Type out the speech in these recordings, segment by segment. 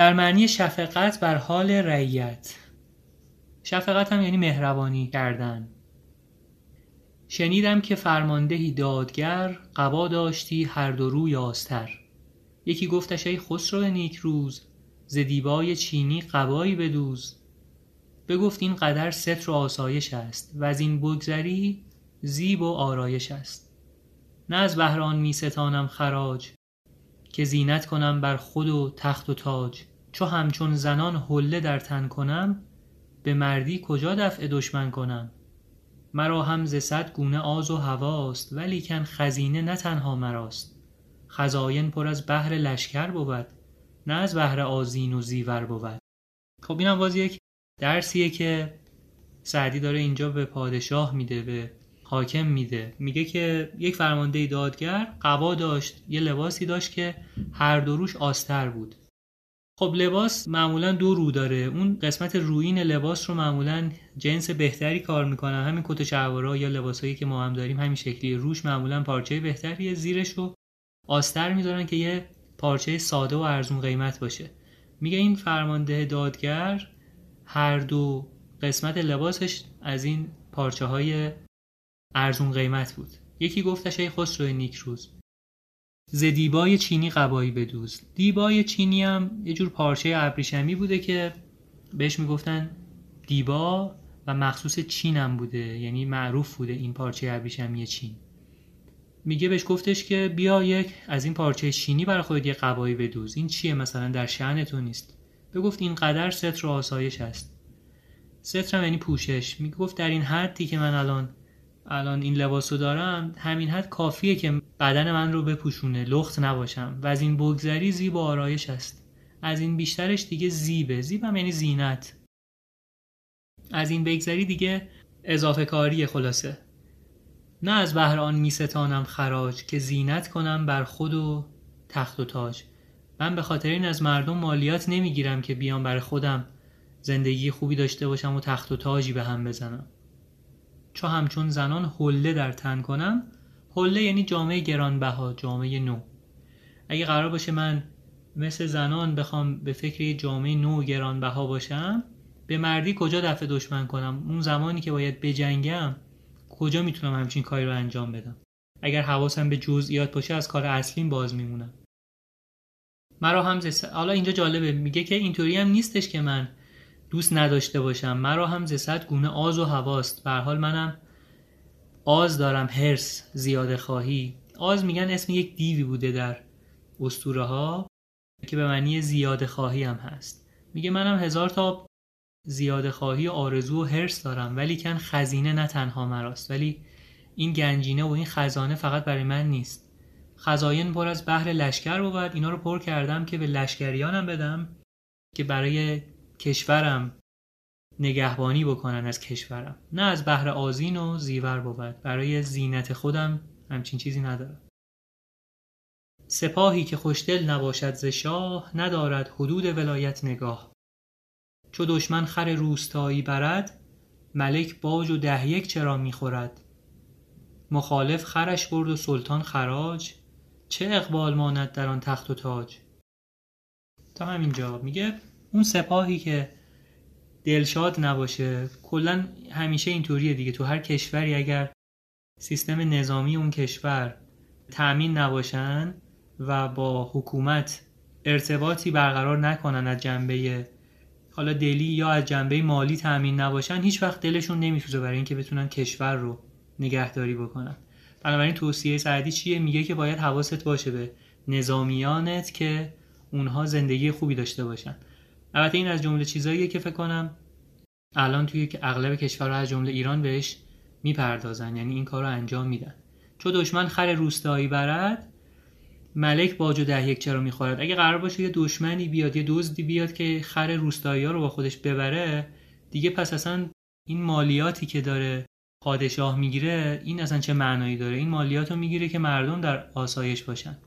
در معنی شفقت بر حال رعیت. شفقت هم یعنی مهربانی کردن. شنیدم که فرماندهی دادگر قبا داشتی هر دو روی آستر. یکی گفتش ای خسرو نیک روز ز دیبای چینی قبایی بدوز. بگفت این قدر ستر و آسایش است و از این بگذری زیب و آرایش است. نه از بهر آن می ستانم خراج که زینت کنم بر خود و تخت و تاج. چو همچون زنان حله در تن کنم به مردی کجا دفع دشمن کنم؟ مرا هم ز صد گونه آز و هواست ولیکن خزینه نه تنها مراست. خزاین پر از بحر لشکر بود نه از بهر آذین و زیور بود. خب اینم باز یک درسیه که سعدی داره اینجا به پادشاه میده به حاکم میده. میگه که یک فرمانده دادگر قبا داشت یه لباسی داشت که هر دو روش آستر بود. خب لباس معمولا دو رو داره. اون قسمت روین لباس رو معمولا جنس بهتری کار می‌کنن همین کت شلوارا یا لباسایی که ما هم داریم همین شکلی. روش معمولا پارچه بهتریه زیرش رو آستر می‌ذارن که یه پارچه ساده و ارزون قیمت باشه. میگه این فرمانده دادگر هر دو قسمت لباسش از این پارچه های ارزون قیمت بود. یکی گفتش ای خسرو نیکروز ز دیبای چینی قبایی بدوز دیبای چینی هم یه جور پارچه ابریشمی بوده که بهش می‌گفتن دیبا و مخصوص چین هم بوده. یعنی معروف بوده این پارچه ابریشمی چین. میگه بهش گفتش که بیا یک از این پارچه چینی برای خودت یه قبایی بدوز این چیه؟ مثلا در شعن تو نیست. بگفت این قدر ستر و آسایش است. ستر هم یعنی پوشش. می‌گفت در این حدی که من الان الان این لباسو دارم همین حد کافیه که بدن من رو بپوشونه لخت نباشم. و از این بگذری زیب و آرایش است. از این بیشترش دیگه زیبه. زیبم یعنی زینت. از این بگذری دیگه اضافه کاری خلاصه. نه از بهر میستانم خراج که زینت کنم بر خود و تخت و تاج. من به خاطر این از مردم مالیات نمی‌گیرم که بیام برای خودم. زندگی خوبی داشته باشم و تخت و تاجی به هم بزنم. چو همچون زنان حله در تن کنم حله یعنی جامعه گرانبها جامعه نو. اگه قرار باشه من مثل زنان بخوام به فکر جامعه نو گرانبها باشم به مردی کجا دفع دشمن کنم؟ اون زمانی که باید بجنگم کجا می‌تونم همچین کاری رو انجام بدم؟ اگر حواسم به جزئیات باشه از کار اصلیم باز میمونم. مرا هم حالا اینجا جالبه. میگه که اینطوری هم نیستش که من دوست نداشته باشم. مرا هم ز صد گونه آز و هواست. به حال منم آز دارم هرس زیاده خواهی. آز میگن اسم یک دیوی بوده در اسطوره ها که به معنی زیاده خواهی هم هست. میگه منم هزار تا زیاده خواهی و آرزو و هرس دارم ولی کن خزینه نه تنها مراست. ولی این گنجینه و این خزانه فقط برای من نیست. خزاین پر از بحر لشکر بود. اینا رو پر کردم که به لشکریانم بدم که برای کشورم نگهبانی بکنن از کشورم. نه از بهر آزین و زیور بود. برای زینت خودم همچین چیزی ندارم. سپاهی که خوشدل نباشد ز شاه ندارد حدود ولایت نگاه. چو دشمن خر روستایی برد ملک باج و ده یک چرا می‌خورد؟ مخالف خرش برد و سلطان خراج. چه اقبال ماند در آن تخت و تاج؟ تا همینجا. میگه اون سپاهی که دلشاد نباشه. کلا همیشه اینطوریه دیگه. تو هر کشوری اگر سیستم نظامی اون کشور تأمین نباشن و با حکومت ارتباطی برقرار نکنن از جنبه حالا دلی یا از جنبه مالی تأمین نباشن هیچ وقت دلشون نمیسوزه برای اینکه بتونن کشور رو نگهداری بکنن. بنابراین توصیه سعدی چیه؟ میگه که باید حواست باشه به نظامیانت که اونها زندگی خوبی داشته باشن. البته این از جمله چیزاییه که فکر کنم الان توی اغلب کشورها از جمله ایران بهش می‌پردازن یعنی این کار رو انجام میدن. چون دشمن خر روستایی برد ملک باج و ده یک چرا می‌خورد؟ اگه قرار باشه یه دشمنی بیاد یه دزدی بیاد که خر روستایی ها رو با خودش ببره دیگه پس اصلا این مالیاتی که داره پادشاه می‌گیره این اصلا چه معنایی داره؟ این مالیات رو می‌گیره که مردم در آسایش باشن.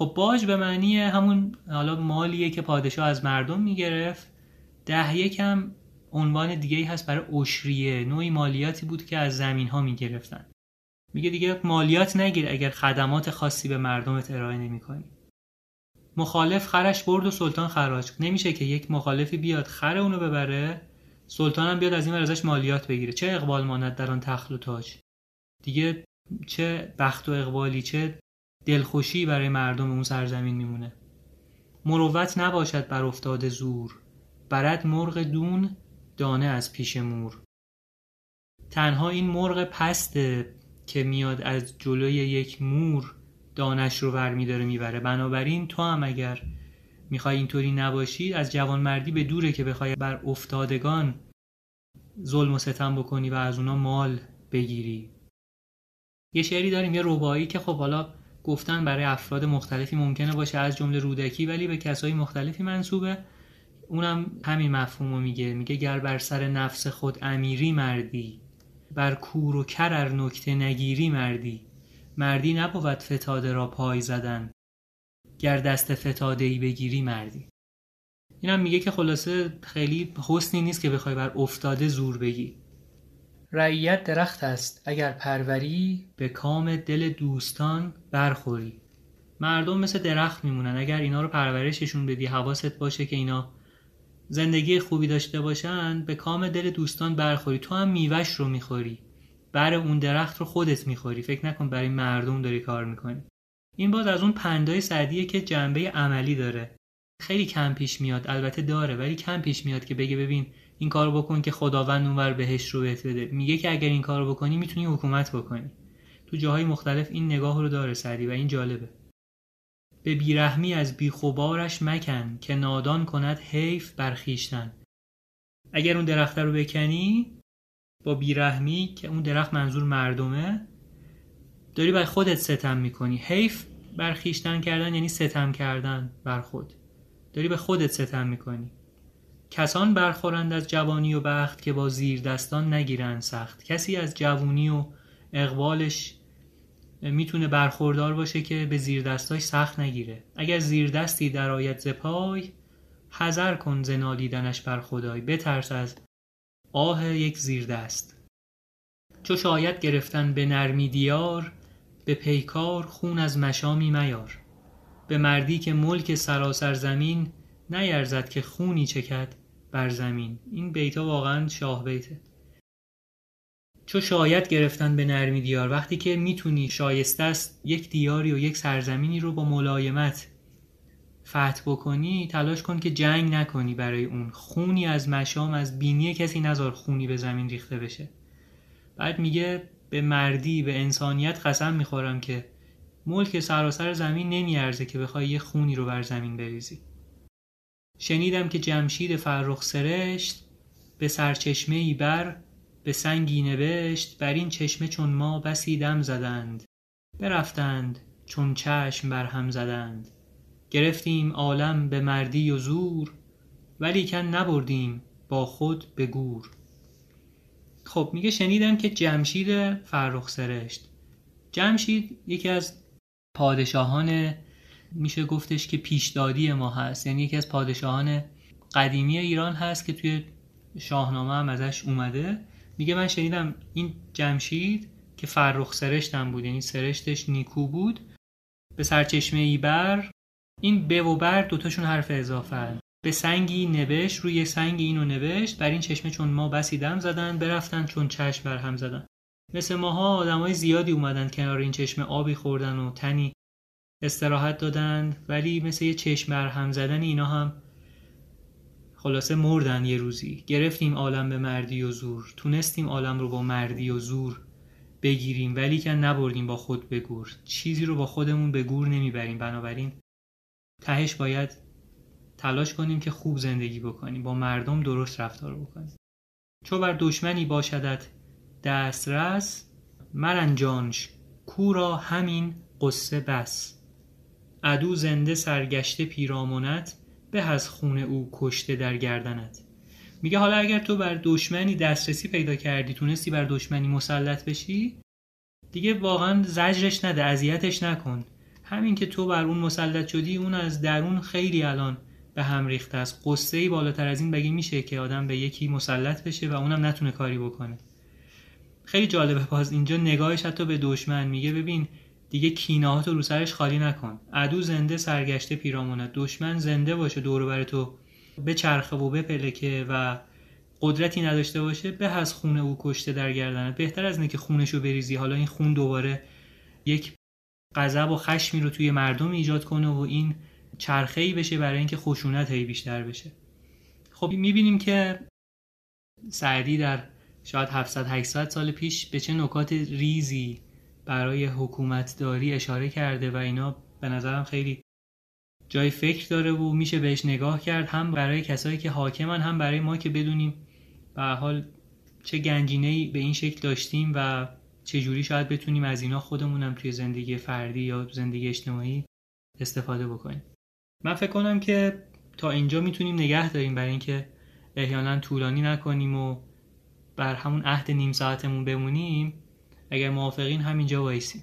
خب باج به معنی همون حالا مالیه که پادشاه از مردم می‌گرفت. ده یکم عنوان دیگه ای هست برای اشریه نوعی مالیاتی بود که از زمین ها می‌گرفتن. میگه دیگه مالیات نگیر اگر خدمات خاصی به مردمت ارائه نمی کنی. مخالف خرش برد و سلطان خراج نمیشه که یک مخالفی بیاد خر اونو ببره سلطان هم بیاد از این ازش مالیات بگیره. چه اقبال ماند در آن تخت و تاج؟ دیگه چه بخت و اقبالی چه دلخوشی برای مردم اون سرزمین میمونه. مروت نباشد بر افتاده زور. برد مرغ دون دانه از پیش مور. تنها این مرغ پسته که میاد از جلوی یک مور دانش رو ور میداره می‌بره. بنابراین تو هم اگر می‌خوای اینطوری نباشی از جوانمردی به دوره که بخوای بر افتادگان ظلم و ستم بکنی و از اونا مال بگیری. یه شعری داریم یه ربایی که خب حالا گفتن برای افراد مختلفی ممکنه باشه از جمله رودکی ولی به کسای مختلفی منصوبه. اونم همین مفهومو میگه. میگه گر بر سر نفس خود امیری مردی بر کور و کرر نکته نگیری مردی. مردی نبود فتاده را پای زدن گر دست فتاده ای بگیری مردی. اینم میگه که خلاصه خیلی حسنی نیست که بخوای بر افتاده زور بگی. رعیت درخت است. اگر پروری به کام دل دوستان برخوری. مردم مثل درخت میمونن. اگر اینا رو پرورششون بدی حواست باشه که اینا زندگی خوبی داشته باشن به کام دل دوستان برخوری. تو هم میوش رو می‌خوری. بر اون درخت رو خودت می‌خوری. فکر نکن برای مردم داری کار می‌کنی. این باز از اون پندای سعدیه که جنبه عملی داره. خیلی کم پیش میاد. البته داره ولی کم پیش میاد که بگه ببین این کارو بکن که خداوند اونور بهش رو بهت بده. میگه که اگر این کارو بکنی می‌تونی حکومت بکنی. تو جاهای مختلف این نگاه رو داره سعدی و این جالبه. به بیرحمی از بیخوبارش مکن که نادان کند حیف برخیشتن اگر اون درخت رو بکنی با بیرحمی که اون درخت منظور مردمه داری بر خودت ستم می‌کنی. حیف برخیشتن کردن یعنی ستم کردن بر خود. داری به خودت ستم می‌کنی. کسان برخورند از جوانی و بخت که با زیر دستان نگیرند سخت. کسی از جوانی و اقبالش می‌تونه برخوردار باشه که به زیر دستاش سخت نگیره. اگر زیر دستی در آید زپای حذر کن زنالیدنش بر خدای. بترس از آه یک زیر دست چو شاید گرفتن به نرمی دیار به پیکار خون از مشامی میار. به مردی که ملک سراسر زمین نیرزد که خونی چکد بر زمین. این بیتا واقعا شاه بیته. چو شاید گرفتن به نرمی دیار وقتی که می‌تونی شایسته است یک دیاری و یک سرزمینی رو با ملایمت فتح بکنی تلاش کن که جنگ نکنی برای اون. خونی از مشام از بینی کسی نذار خونی به زمین ریخته بشه. بعد میگه به مردی به انسانیت قسم می‌خورم که ملک سراسر زمین نمیارزه که بخوای یه خونی رو بر زمین بریزی. شنیدم که جمشید فرخ سرشت به سرچشمه ای بر به سنگی نوشت بر این چشمه چون ما بسی دم زدند. برفتند چون چشم بر هم زدند. گرفتیم عالم به مردی و زور ولیکن نبردیم با خود به گور. خب میگه شنیدم که جمشید فرخ سرشت. جمشید یکی از پادشاهان میشه گفتش که پیشدادی ما هست. یعنی یکی از پادشاهان قدیمی ایران هست که توی شاهنامه هم ازش اومده. میگه من شنیدم این جمشید که فرخ سرشتم بود یعنی سرشتش نیکو بود. به سرچشمه ای بر این به و بر دوتاشون حرف اضافه به سنگی نوشت روی سنگی اینو نوشت بر این چشمه چون ما بسی دم زدن برفتن چون چشم بر هم زدن. مثل ماها آدمای زیادی اومدن کنار این چشمه آبی خوردن و تنی استراحت دادن ولی مثل یه چشم بر هم زدن اینا هم خلاصه مردن یه روزی. گرفتیم عالم به مردی و زور. تونستیم عالم رو با مردی و زور بگیریم ولی که نبردیم با خود به گور. چیزی رو با خودمون به گور نمی‌بریم. بنابراین تهش باید تلاش کنیم که خوب زندگی بکنیم. با مردم درست رفتار بکنیم. چو بر دشمنی باشدت دسترس مرنجانش کورا همین قصه بس. عدو زنده سرگشته پیرامونت به از خون او کشته در گردنت. میگه حالا اگر تو بر دشمنی دسترسی پیدا کردی تونستی بر دشمنی مسلط بشی؟ دیگه واقعا زجرش نده اذیتش نکن. همین که تو بر اون مسلط شدی اون از درون خیلی الان به هم ریخته است. قصه ای بالاتر از این بگی میشه که آدم به یکی مسلط بشه و اونم نتونه کاری بکنه. خیلی جالبه باز اینجا نگاهش حتی به دشمن میگه. ببین دیگه کینه رو سرش خالی نکن. عدو زنده سرگشته پیرامونت دشمن زنده باشه دور تو. به چرخه و بپلکه و قدرتی نداشته باشه به از خونه او کشته در گردنت. بهتر از اینه که خونشو بریزی. حالا این خون دوباره یک غضب و خشمی رو توی مردم ایجاد کنه و این چرخه ای بشه برای اینکه خشونت هی بیشتر بشه. خب می‌بینیم که سعدی در شاید 700 800 سال پیش به چه نکات ریزی برای حکومتداری اشاره کرده و اینا به نظرم خیلی جای فکر داره و میشه بهش نگاه کرد هم برای کسایی که حاکمن هم برای ما که بدونیم به حال چه گنجینه به این شکل داشتیم و چه جوری شاید بتونیم از اینا خودمونم توی زندگی فردی یا زندگی اجتماعی استفاده بکنیم. من فکر کنم که تا اینجا می‌تونیم نگه داریم برای اینکه احیانا طولانی نکنیم و بر همون عهد نیم ساعتمون بمونیم. اگر موافقین همینجا وایسیم